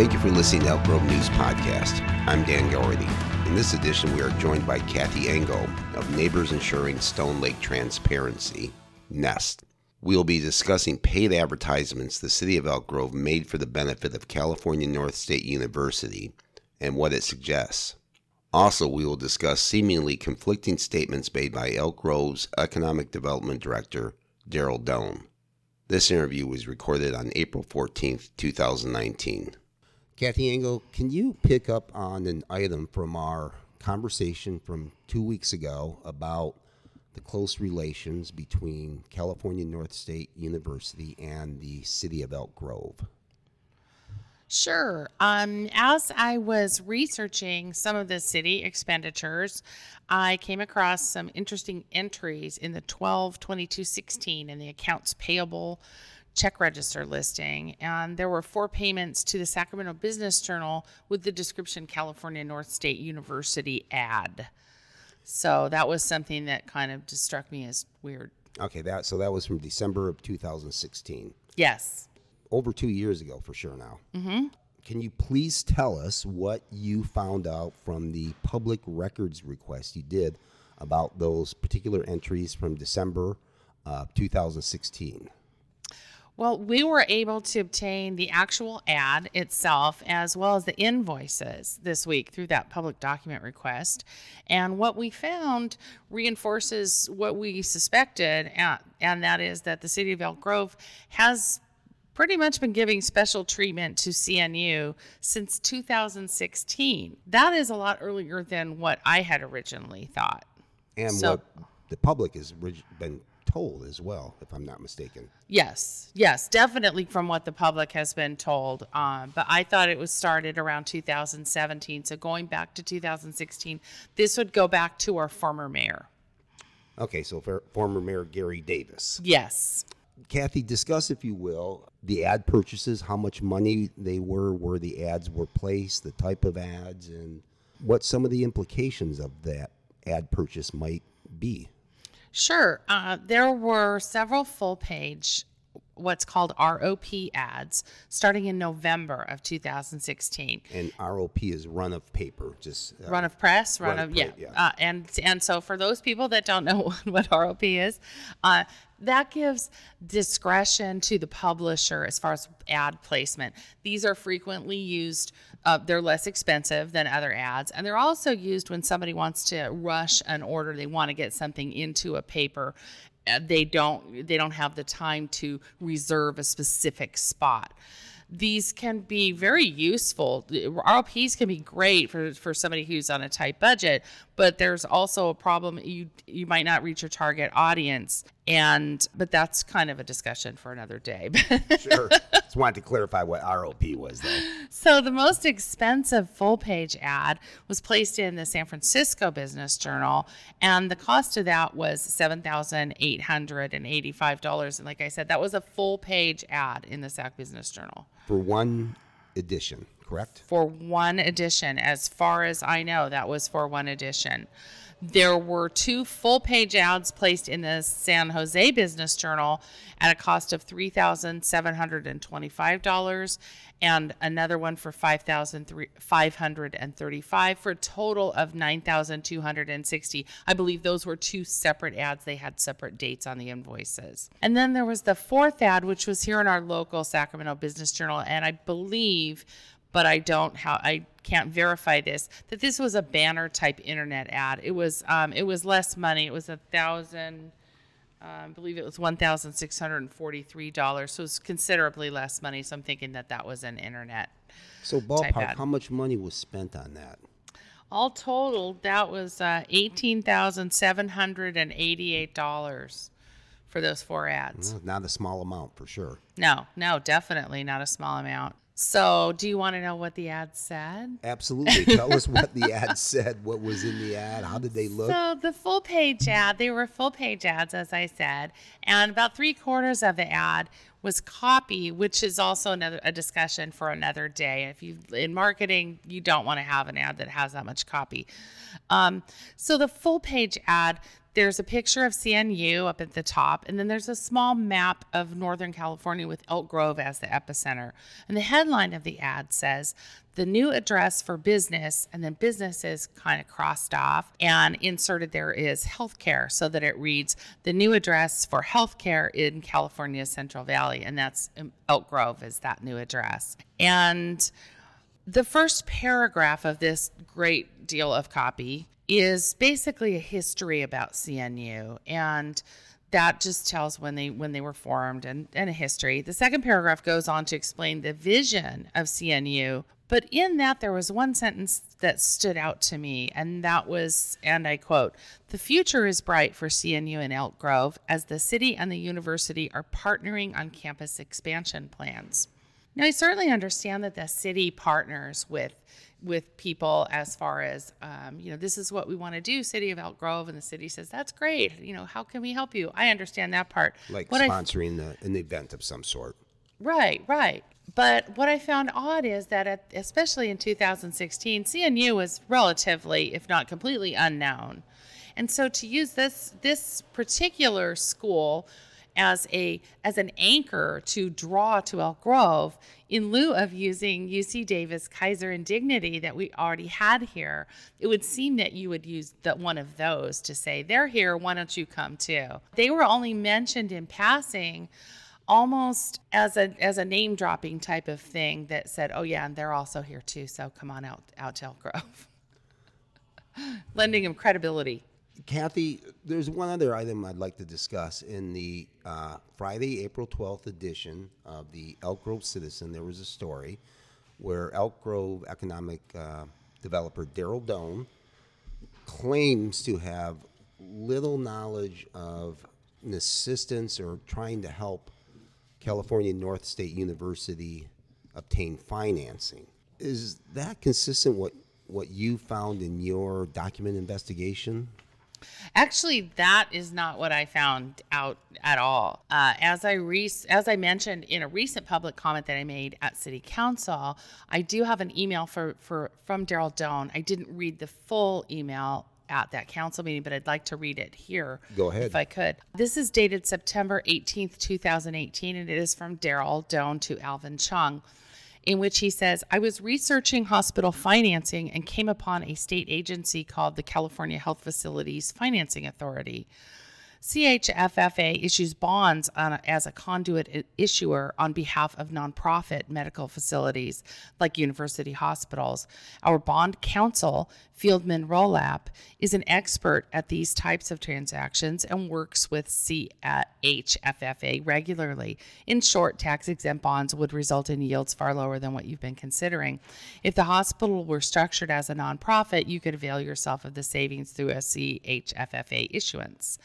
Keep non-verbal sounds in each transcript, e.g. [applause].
Thank you for listening to Elk Grove News Podcast. I'm Dan Garrity. In this edition, we are joined by Kathy Engel of Neighbors Ensuring Stone Lake Transparency, NEST. We will be discussing paid advertisements the City of Elk Grove made for the benefit of California Northstate University and what it suggests. Also, we will discuss seemingly conflicting statements made by Elk Grove's Economic Development Director, Daryl Doan. This interview was recorded on April 14th, 2019. Kathy Engel, can you pick up on an item from our conversation from two weeks ago about the close relations between California Northstate University and the city of Elk Grove? Sure. Um, as I was researching some of the city expenditures, I came across some interesting entries in the 12 22 16 in the accounts payable check register listing. And there were four payments to the Sacramento Business Journal with the description California Northstate University ad. So that was something that kind of just struck me as weird. Okay, that so that was from December of 2016. Yes over two years ago for sure now. Mm-hmm. Can you please tell us what you found out from the public records request you did about those particular entries from December uh, 2016? Well, we were able to obtain the actual ad itself as well as the invoices this week through that public document request. And what we found reinforces what we suspected, uh, and that is that the city of Elk Grove has pretty much been giving special treatment to CNU since 2016. That is a lot earlier than what I had originally thought. And so, what the public has been told as well, if I'm not mistaken. Yes, yes, definitely from what the public has been told. Um, but I thought it was started around 2017. So going back to 2016, this would go back to our former mayor. Okay, so for former Mayor Gary Davis. Yes. Kathy, discuss, if you will, the ad purchases, how much money they were, where the ads were placed, the type of ads, and what some of the implications of that ad purchase might be. Sure. Uh, there were several full page what's called ROP ads starting in November of 2016. And ROP is run of paper, just uh, run of press, run, run of, of, yeah. yeah. Uh, and and so for those people that don't know [laughs] what ROP is, uh, that gives discretion to the publisher as far as ad placement. These are frequently used. Uh, they're less expensive than other ads, and they're also used when somebody wants to rush an order. They want to get something into a paper, Uh, they don't they don't have the time to reserve a specific spot these can be very useful. ROPs can be great for, for somebody who's on a tight budget, but there's also a problem you you might not reach your target audience and but that's kind of a discussion for another day. [laughs] sure. Just wanted to clarify what ROP was though. So the most expensive full page ad was placed in the San Francisco Business Journal and the cost of that was $7,885 and like I said that was a full page ad in the Sac Business Journal. For one edition, correct? For one edition as far as I know that was for one edition. There were two full page ads placed in the San Jose Business Journal at a cost of $3,725 and another one for $5,535 for a total of $9,260. I believe those were two separate ads. They had separate dates on the invoices. And then there was the fourth ad, which was here in our local Sacramento Business Journal. And I believe but I don't how I can't verify this that this was a banner type internet ad. It was um, it was less money. It was a thousand. Uh, I believe it was one thousand six hundred and forty-three dollars, so it's considerably less money. So I'm thinking that that was an internet. So ballpark, how much money was spent on that? All totaled, that was uh, eighteen thousand seven hundred and eighty-eight dollars for those four ads. Well, not a small amount for sure. No, no, definitely not a small amount. So, do you want to know what the ad said? Absolutely. Tell us what the [laughs] ad said. What was in the ad? How did they look? So, the full page ad, they were full page ads, as I said, and about three quarters of the ad was copy, which is also another a discussion for another day. If you in marketing, you don't want to have an ad that has that much copy. Um, so the full page ad, there's a picture of CNU up at the top, and then there's a small map of Northern California with Elk Grove as the epicenter. And the headline of the ad says, the new address for business, and then business is kind of crossed off, and inserted there is healthcare, so that it reads the new address for healthcare in California's Central Valley, and that's um, Elk Grove is that new address. And the first paragraph of this great deal of copy is basically a history about CNU and that just tells when they when they were formed and, and a history. The second paragraph goes on to explain the vision of CNU, but in that there was one sentence that stood out to me, and that was, and I quote, the future is bright for CNU and Elk Grove as the city and the university are partnering on campus expansion plans. Now I certainly understand that the city partners with with people as far as um, you know this is what we want to do city of elk grove and the city says that's great you know how can we help you? I understand that part. Like what sponsoring the, an event of some sort. Right right. But what i found odd is that at, especially in 2016 cnu was relatively if not completely unknown. And so to use this this particular school as a as an anchor to draw to Elk Grove in lieu of using UC Davis, Kaiser, and Dignity that we already had here. It would seem that you would use that one of those to say they're here. Why don't you come too? They were only mentioned in passing almost as a as a name dropping type of thing that said, "Oh yeah, and they're also here too. So come on out out to Elk Grove," [laughs] lending them credibility. Kathy, there's one other item I'd like to discuss. In the uh, Friday, April 12th edition of the Elk Grove Citizen, there was a story where Elk Grove economic uh, developer Daryl Doan claims to have little knowledge of an assistance or trying to help California Northstate University obtain financing. Is that consistent with what you found in your document investigation? Actually, that is not what I found out at all. Uh, as I re- as I mentioned in a recent public comment that I made at City Council, I do have an email for, for from Daryl Doan. I didn't read the full email at that council meeting, but I'd like to read it here. Go ahead. If I could. This is dated September 18th, 2018, and it is from Daryl Doan to Alvin Cheung in which he says, I was researching hospital financing and came upon a state agency called the California Health Facilities Financing Authority. CHFFA issues bonds a, as a conduit issuer on behalf of nonprofit medical facilities like university hospitals. Our bond counsel, Fieldman Rolapp, is an expert at these types of transactions and works with CHFFA regularly. In short, tax exempt bonds would result in yields far lower than what you've been considering. If the hospital were structured as a nonprofit, you could avail yourself of the savings through a CHFFA issuance.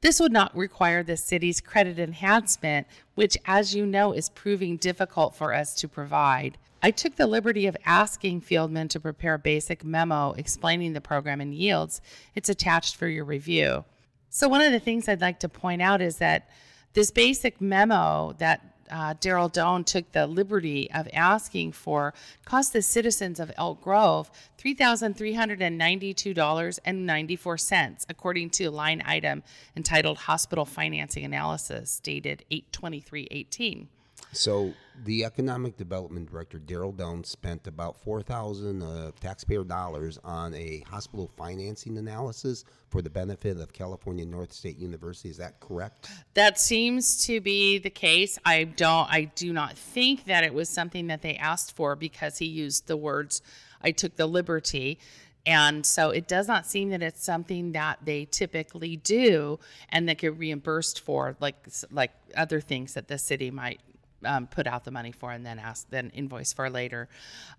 This would not require the city's credit enhancement, which, as you know, is proving difficult for us to provide. I took the liberty of asking Fieldman to prepare a basic memo explaining the program and yields. It's attached for your review. So, one of the things I'd like to point out is that this basic memo that uh, Daryl Doan took the liberty of asking for cost the citizens of Elk Grove $3,392.94, according to line item entitled Hospital Financing Analysis, dated 82318. So the economic development director Daryl Doan spent about four thousand uh, taxpayer dollars on a hospital financing analysis for the benefit of California Northstate University. Is that correct? That seems to be the case. I don't. I do not think that it was something that they asked for because he used the words. I took the liberty. And so it does not seem that it's something that they typically do and that get reimbursed for, like like other things that the city might um, put out the money for and then ask then invoice for later.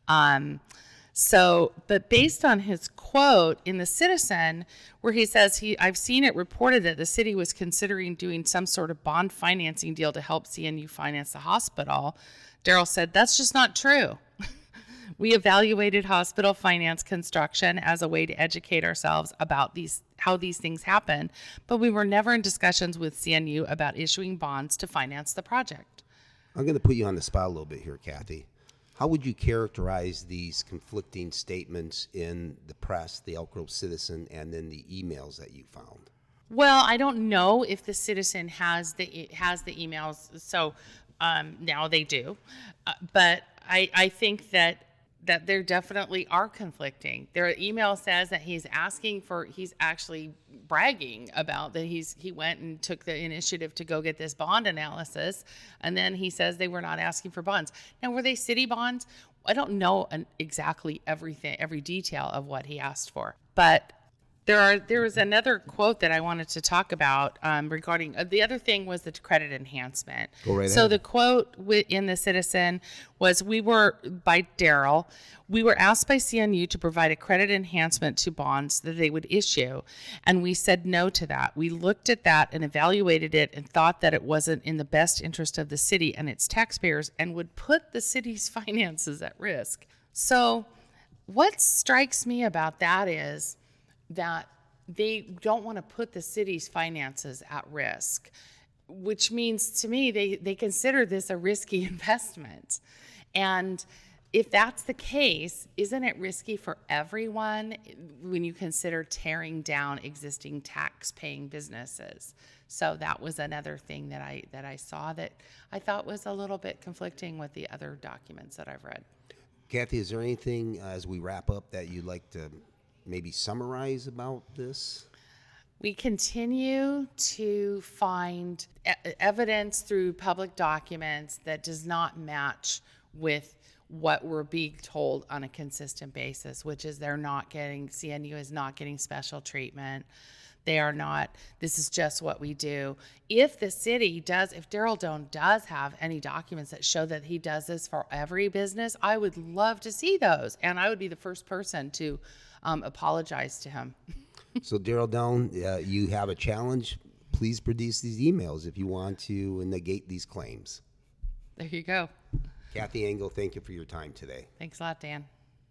Um, so, but based on his quote in the Citizen, where he says he, I've seen it reported that the city was considering doing some sort of bond financing deal to help CNU finance the hospital. Daryl said that's just not true. [laughs] we evaluated hospital finance construction as a way to educate ourselves about these how these things happen, but we were never in discussions with CNU about issuing bonds to finance the project. I'm going to put you on the spot a little bit here, Kathy. How would you characterize these conflicting statements in the press, the Elk Grove Citizen, and then the emails that you found? Well, I don't know if the citizen has the has the emails. So um, now they do, uh, but I I think that that there definitely are conflicting. Their email says that he's asking for he's actually bragging about that he's he went and took the initiative to go get this bond analysis and then he says they were not asking for bonds. Now were they city bonds? I don't know an, exactly everything every detail of what he asked for. But there are there was another quote that I wanted to talk about um, regarding uh, the other thing was the credit enhancement. Go right so ahead. the quote wi- in the Citizen was we were by Daryl. We were asked by CNU to provide a credit enhancement to bonds that they would issue, and we said no to that. We looked at that and evaluated it and thought that it wasn't in the best interest of the city and its taxpayers and would put the city's [laughs] finances at risk. So, what strikes me about that is that they don't want to put the city's finances at risk, which means to me they, they consider this a risky [laughs] investment. And if that's the case, isn't it risky for everyone when you consider tearing down existing tax paying businesses? So that was another thing that I that I saw that I thought was a little bit conflicting with the other documents that I've read. Kathy, is there anything uh, as we wrap up that you'd like to maybe summarize about this? We continue to find evidence through public documents that does not match with what we're being told on a consistent basis, which is they're not getting, CNU is not getting special treatment. They are not, this is just what we do. If the city does, if Daryl Doan does have any documents that show that he does this for every business, I would love to see those. And I would be the first person to um, apologize to him. [laughs] so, Daryl Doan, uh, you have a challenge. Please produce these emails if you want to negate these claims. There you go. Kathy Engel, thank you for your time today. Thanks a lot, Dan.